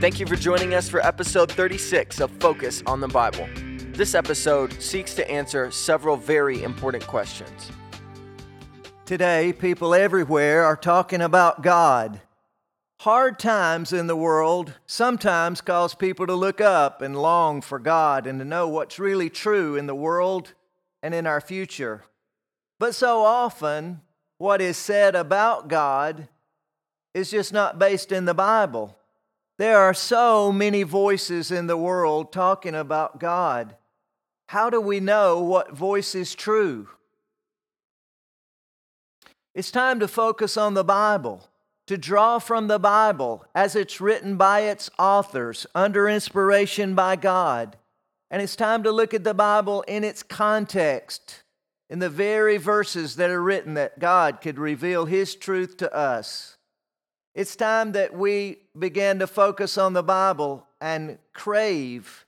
Thank you for joining us for episode 36 of Focus on the Bible. This episode seeks to answer several very important questions. Today, people everywhere are talking about God. Hard times in the world sometimes cause people to look up and long for God and to know what's really true in the world and in our future. But so often, what is said about God is just not based in the Bible. There are so many voices in the world talking about God. How do we know what voice is true? It's time to focus on the Bible, to draw from the Bible as it's written by its authors under inspiration by God. And it's time to look at the Bible in its context, in the very verses that are written that God could reveal His truth to us. It's time that we begin to focus on the Bible and crave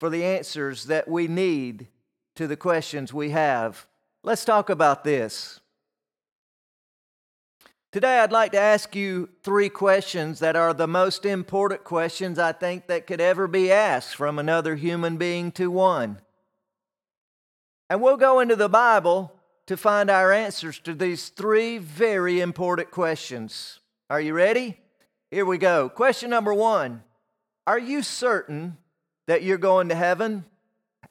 for the answers that we need to the questions we have. Let's talk about this. Today, I'd like to ask you three questions that are the most important questions I think that could ever be asked from another human being to one. And we'll go into the Bible to find our answers to these three very important questions. Are you ready? Here we go. Question number one Are you certain that you're going to heaven?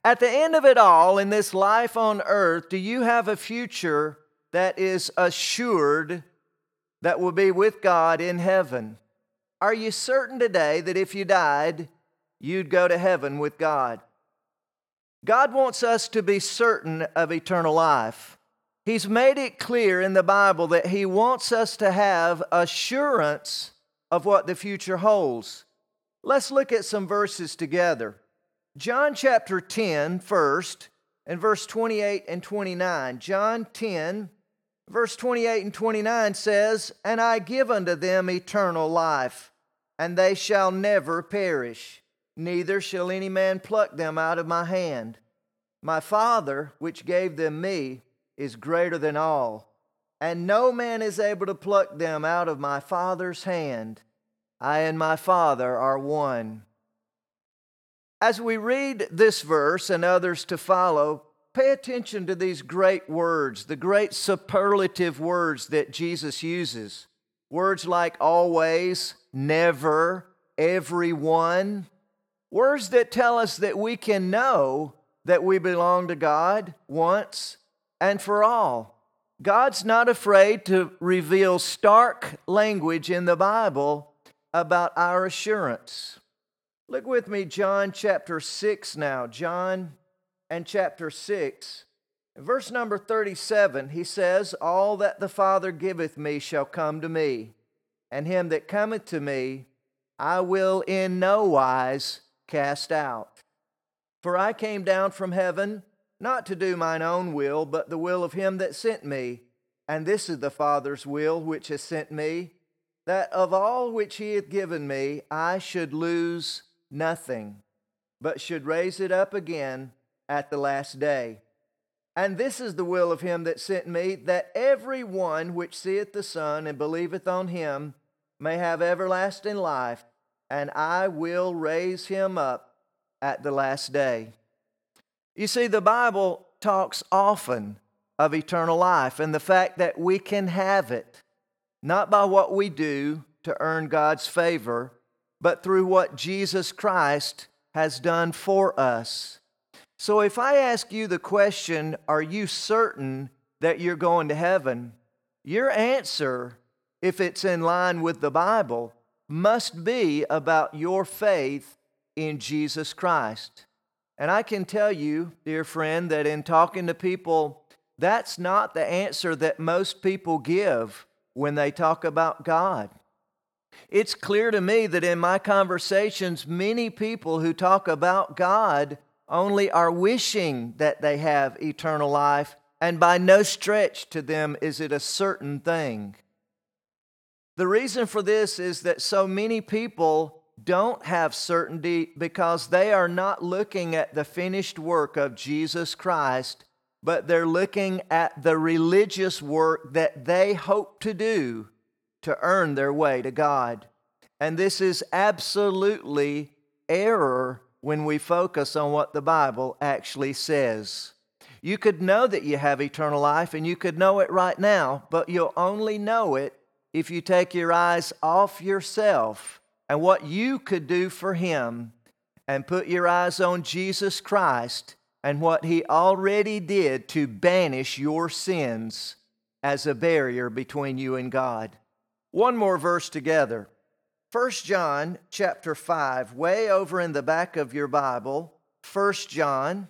At the end of it all, in this life on earth, do you have a future that is assured that will be with God in heaven? Are you certain today that if you died, you'd go to heaven with God? God wants us to be certain of eternal life. He's made it clear in the Bible that He wants us to have assurance of what the future holds. Let's look at some verses together. John chapter 10, first, and verse 28 and 29. John 10, verse 28 and 29 says, And I give unto them eternal life, and they shall never perish, neither shall any man pluck them out of my hand. My Father, which gave them me, is greater than all, and no man is able to pluck them out of my Father's hand. I and my Father are one. As we read this verse and others to follow, pay attention to these great words, the great superlative words that Jesus uses. Words like always, never, everyone. Words that tell us that we can know that we belong to God once and for all. God's not afraid to reveal stark language in the Bible about our assurance. Look with me, John chapter 6 now. John and chapter 6. Verse number 37, he says, All that the Father giveth me shall come to me, and him that cometh to me I will in no wise cast out. For I came down from heaven not to do mine own will, but the will of him that sent me. And this is the Father's will which has sent me, that of all which he hath given me, I should lose nothing, but should raise it up again at the last day. And this is the will of him that sent me, that every one which seeth the Son and believeth on him may have everlasting life, and I will raise him up at the last day. You see, the Bible talks often of eternal life and the fact that we can have it, not by what we do to earn God's favor, but through what Jesus Christ has done for us. So if I ask you the question, Are you certain that you're going to heaven? Your answer, if it's in line with the Bible, must be about your faith in Jesus Christ. And I can tell you, dear friend, that in talking to people, that's not the answer that most people give when they talk about God. It's clear to me that in my conversations, many people who talk about God only are wishing that they have eternal life, and by no stretch to them is it a certain thing. The reason for this is that so many people don't have certainty because they are not looking at the finished work of Jesus Christ, but they're looking at the religious work that they hope to do to earn their way to God. And this is absolutely error when we focus on what the Bible actually says. You could know that you have eternal life and you could know it right now, but you'll only know it if you take your eyes off yourself and what you could do for Him and put your eyes on Jesus Christ and what He already did to banish your sins as a barrier between you and God. One more verse together. 1 John chapter 5, way over in the back of your Bible, 1 John.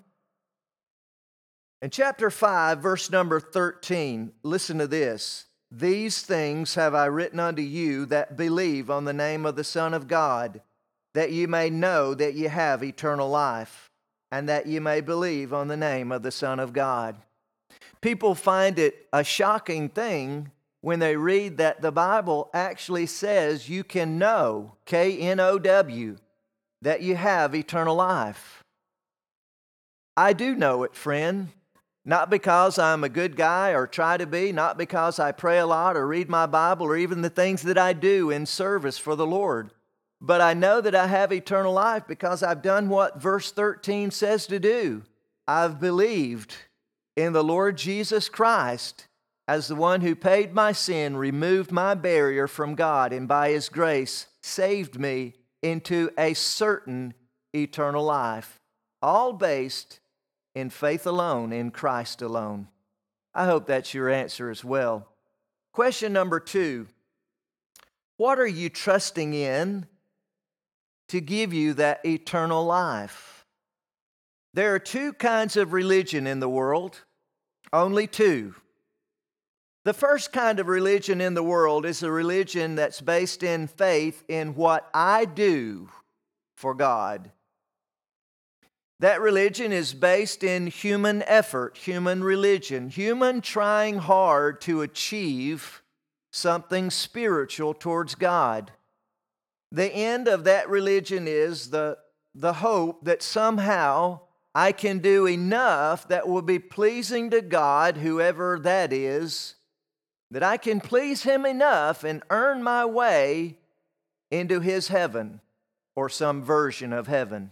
In chapter 5, verse number 13, listen to this. These things have I written unto you that believe on the name of the Son of God, that ye may know that ye have eternal life, and that ye may believe on the name of the Son of God. People find it a shocking thing when they read that the Bible actually says you can know, K N O W, that you have eternal life. I do know it, friend. Not because I'm a good guy or try to be, not because I pray a lot or read my Bible or even the things that I do in service for the Lord. But I know that I have eternal life because I've done what verse 13 says to do. I've believed in the Lord Jesus Christ as the one who paid my sin, removed my barrier from God, and by his grace saved me into a certain eternal life, all based in faith alone, in Christ alone. I hope that's your answer as well. Question number two What are you trusting in to give you that eternal life? There are two kinds of religion in the world, only two. The first kind of religion in the world is a religion that's based in faith in what I do for God. That religion is based in human effort, human religion, human trying hard to achieve something spiritual towards God. The end of that religion is the, the hope that somehow I can do enough that will be pleasing to God, whoever that is, that I can please Him enough and earn my way into His heaven or some version of heaven.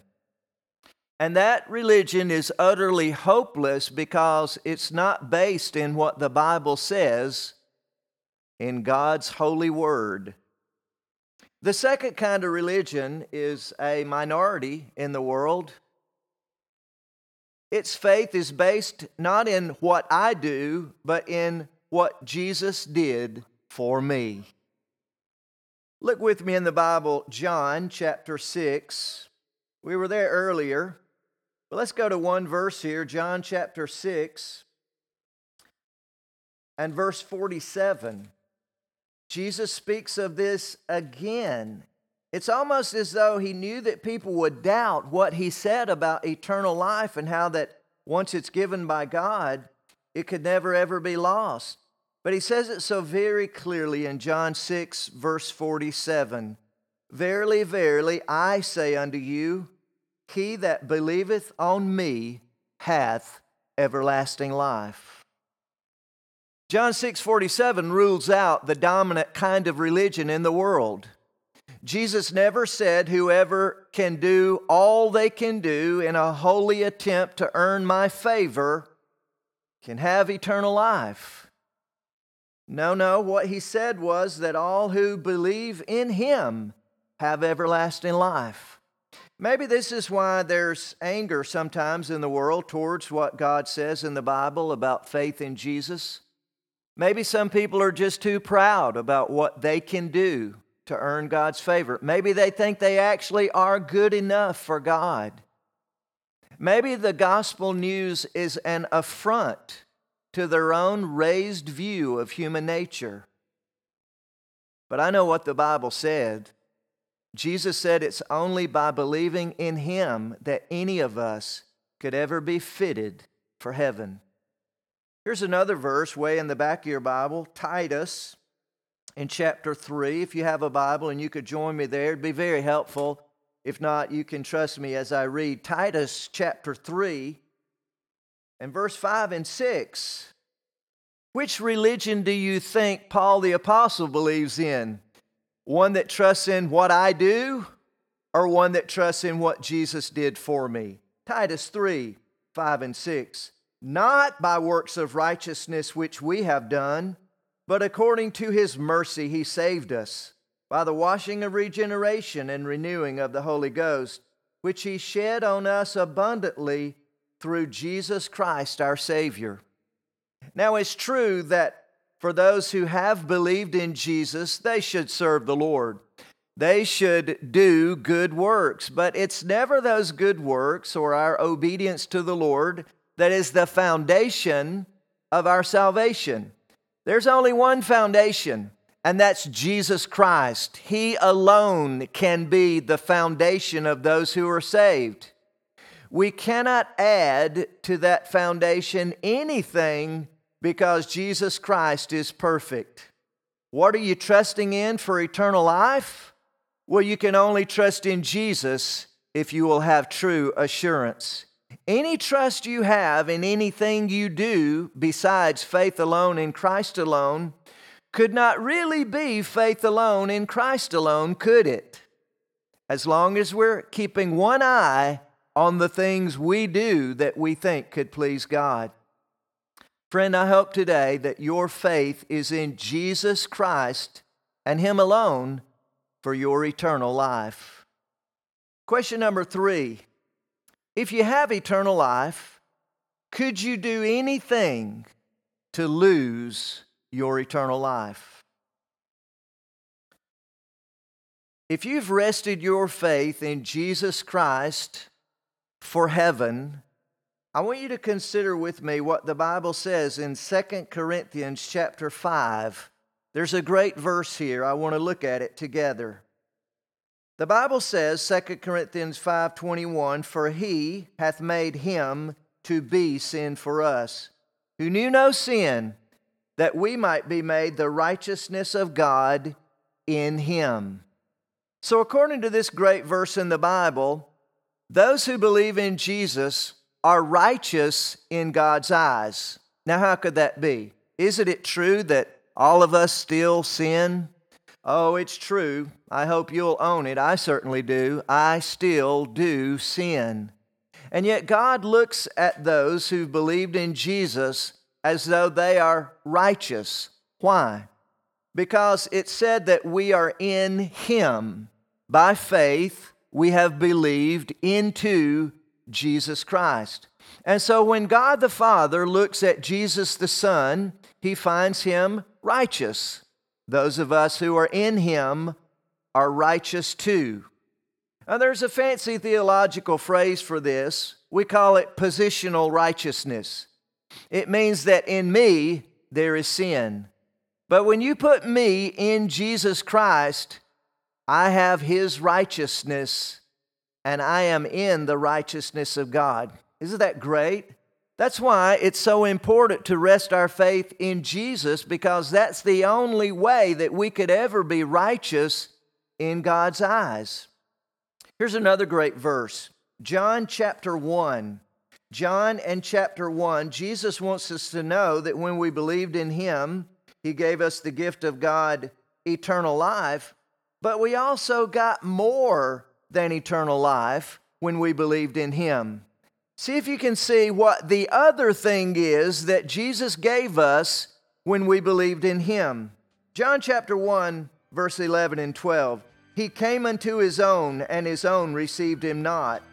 And that religion is utterly hopeless because it's not based in what the Bible says in God's holy word. The second kind of religion is a minority in the world. Its faith is based not in what I do, but in what Jesus did for me. Look with me in the Bible, John chapter 6. We were there earlier, but let's go to one verse here, John chapter 6 and verse 47. Jesus speaks of this again. It's almost as though he knew that people would doubt what he said about eternal life and how that once it's given by God, it could never ever be lost. But he says it so very clearly in John 6, verse 47 Verily, verily, I say unto you, he that believeth on me hath everlasting life. John 6:47 rules out the dominant kind of religion in the world. Jesus never said whoever can do all they can do in a holy attempt to earn my favor can have eternal life. No, no, what he said was that all who believe in him have everlasting life. Maybe this is why there's anger sometimes in the world towards what God says in the Bible about faith in Jesus. Maybe some people are just too proud about what they can do to earn God's favor. Maybe they think they actually are good enough for God. Maybe the gospel news is an affront to their own raised view of human nature. But I know what the Bible said. Jesus said it's only by believing in Him that any of us could ever be fitted for heaven. Here's another verse way in the back of your Bible, Titus in chapter 3. If you have a Bible and you could join me there, it'd be very helpful. If not, you can trust me as I read Titus chapter 3 and verse 5 and 6. Which religion do you think Paul the Apostle believes in? One that trusts in what I do or one that trusts in what Jesus did for me? Titus 3 5 and 6. Not by works of righteousness which we have done, but according to his mercy he saved us by the washing of regeneration and renewing of the Holy Ghost, which he shed on us abundantly through Jesus Christ our Savior. Now, it's true that for those who have believed in Jesus, they should serve the Lord. They should do good works, but it's never those good works or our obedience to the Lord that is the foundation of our salvation. There's only one foundation, and that's Jesus Christ. He alone can be the foundation of those who are saved. We cannot add to that foundation anything because Jesus Christ is perfect. What are you trusting in for eternal life? Well, you can only trust in Jesus if you will have true assurance. Any trust you have in anything you do besides faith alone in Christ alone could not really be faith alone in Christ alone, could it? As long as we're keeping one eye on the things we do that we think could please God. Friend, I hope today that your faith is in Jesus Christ and Him alone for your eternal life. Question number three If you have eternal life, could you do anything to lose your eternal life. If you've rested your faith in Jesus Christ for heaven, I want you to consider with me what the Bible says in 2 Corinthians chapter 5. There's a great verse here. I want to look at it together. The Bible says 2 Corinthians 5:21 for he hath made him to be sin for us who knew no sin that we might be made the righteousness of God in him. So, according to this great verse in the Bible, those who believe in Jesus are righteous in God's eyes. Now, how could that be? Isn't it true that all of us still sin? Oh, it's true. I hope you'll own it. I certainly do. I still do sin. And yet, God looks at those who've believed in Jesus as though they are righteous. Why? Because it said that we are in Him. By faith, we have believed into Jesus Christ. And so when God the Father looks at Jesus the Son, He finds Him righteous. Those of us who are in Him are righteous too. Now, there's a fancy theological phrase for this. We call it positional righteousness. It means that in me there is sin. But when you put me in Jesus Christ, I have his righteousness and I am in the righteousness of God. Isn't that great? That's why it's so important to rest our faith in Jesus because that's the only way that we could ever be righteous in God's eyes. Here's another great verse John chapter 1. John and chapter 1, Jesus wants us to know that when we believed in him, he gave us the gift of God, eternal life, but we also got more than eternal life when we believed in him. See if you can see what the other thing is that Jesus gave us when we believed in him. John chapter 1, verse 11 and 12. He came unto his own, and his own received him not.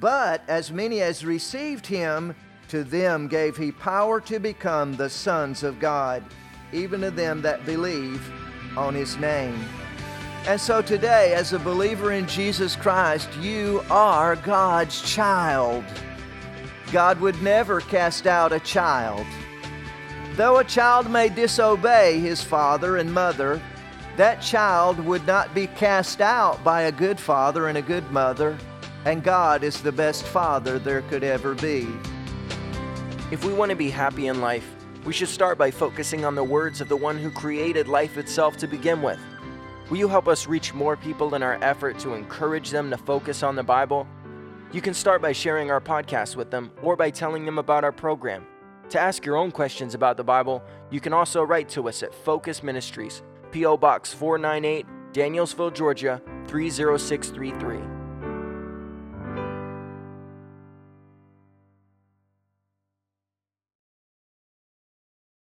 But as many as received him, to them gave he power to become the sons of God, even to them that believe on his name. And so today, as a believer in Jesus Christ, you are God's child. God would never cast out a child. Though a child may disobey his father and mother, that child would not be cast out by a good father and a good mother and God is the best father there could ever be. If we want to be happy in life, we should start by focusing on the words of the one who created life itself to begin with. Will you help us reach more people in our effort to encourage them to focus on the Bible? You can start by sharing our podcast with them or by telling them about our program. To ask your own questions about the Bible, you can also write to us at Focus Ministries, P.O. Box 498, Danielsville, Georgia 30633.